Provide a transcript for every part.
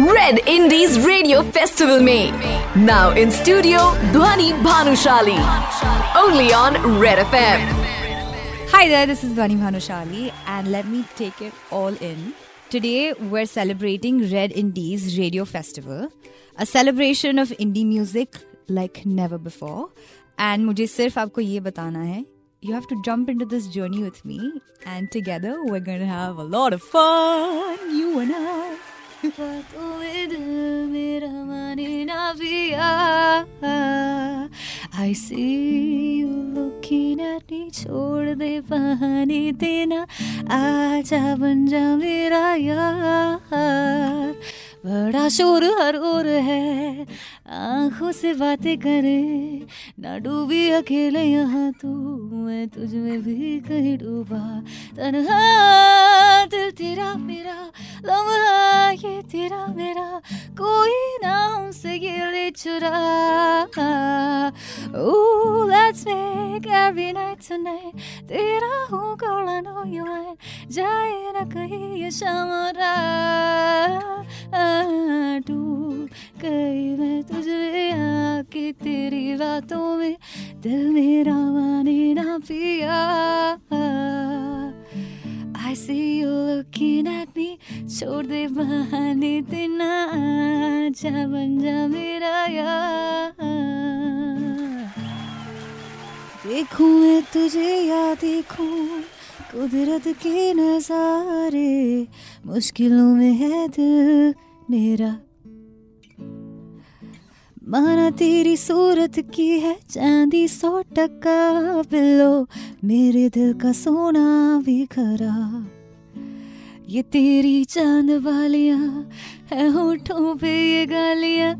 Red Indies radio festival में now in studio Dhvani Bhanushali only on Red F M Hi there, this is Dhani Bhanushali, and let me take it all in. Today, we're celebrating Red Indies Radio Festival, a celebration of indie music like never before. And मुझे सिर्फ़ आपको ये बताना है you have to jump into this journey with me, and together we're gonna have a lot of fun, you and I. बातों में दिल मेरा माने ना पिया I see you looking at me छोड़ दे बहाने देना आजा बन जा मेरा यार बड़ा शोर हर ओर है। आँखों से बातें करे ना डूबी अकेले यहाँ तू मैं तुझ में भी कहीं डूबा। तन्हा दिल तेरा मेरा लम्हा ये तेरा मेरा कोई ना हमसे ये ले चुरा Ooh, let's make every night tonight तेरा हूँ girl I know जाए ना कहीं ये शामरा डूब बातों में दिल मेरा माने ना पिया। I see you looking at me, छोड़ दे बहाने देना जा बन जा मेरा यार। देखूँ मैं तुझे या देखूँ कुदरत के नजारे, मुश्किलों में है दिल मेरा। माना तेरी सूरत की है चांदी सौ टका बिलो मेरे दिल का सोना भी खरा। ये तेरी चाँद वालियाँ है होठों पे ये गालियाँ,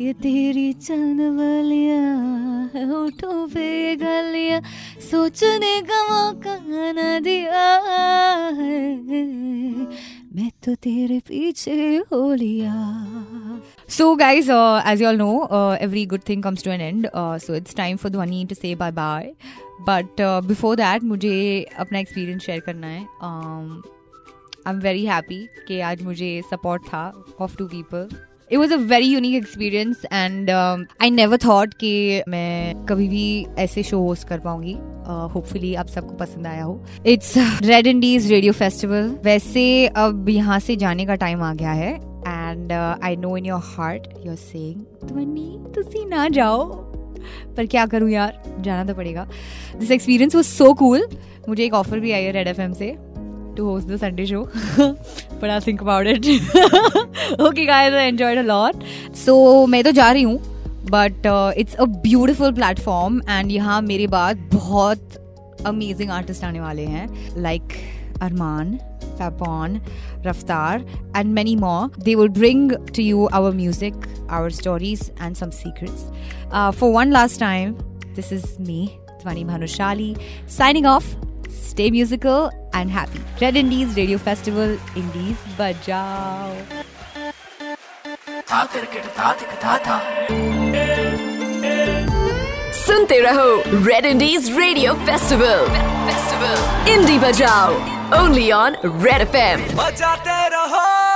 ये तेरी चाँद वालियाँ है होठों पे ये गालियाँ। सोचने का मौका न दिया है, मैं तो तेरे पीछे हो लिया। So, guys, uh, as you all know, uh, every good thing comes to an end. Uh, so, it's time for Dhwani to say bye bye. But uh, before that, मुझे अपना एक्सपीरियंस शेयर करना है. I am very happy कि आज मुझे support था of two people it was a very unique experience and I never thought कि मैं कभी भी ऐसे शो होस्ट कर पाऊँगी. होपफुली आप सबको पसंद आया हो. It's red indies radio festival वैसे अब यहाँ से जाने का टाइम आ गया है. And I know in your heart you are saying Dhvani तुसी ना जाओ. पर क्या करूँ यार? जाना तो पड़ेगा। This experience was so cool मुझे एक ऑफ़र भी आई है रेड एफ़ से to host the Sunday show but I think about it. okay, guys, I enjoyed a lot. So मैं तो जा रही हूँ but it's a beautiful platform and यहाँ मेरे बाद बहुत अमेजिंग आर्टिस्ट आने वाले हैं like like Armaan Fapon, Raftar, and many more. They will bring to you our music, our stories, and some secrets. Uh, for one last time, this is me, Tvani Bhanushali, signing off. Stay musical and happy. Red Indies Radio Festival, Indies Bajao. सुनते रहो red Indies radio festival festival indie बजाओ only on red F M बजाते रहो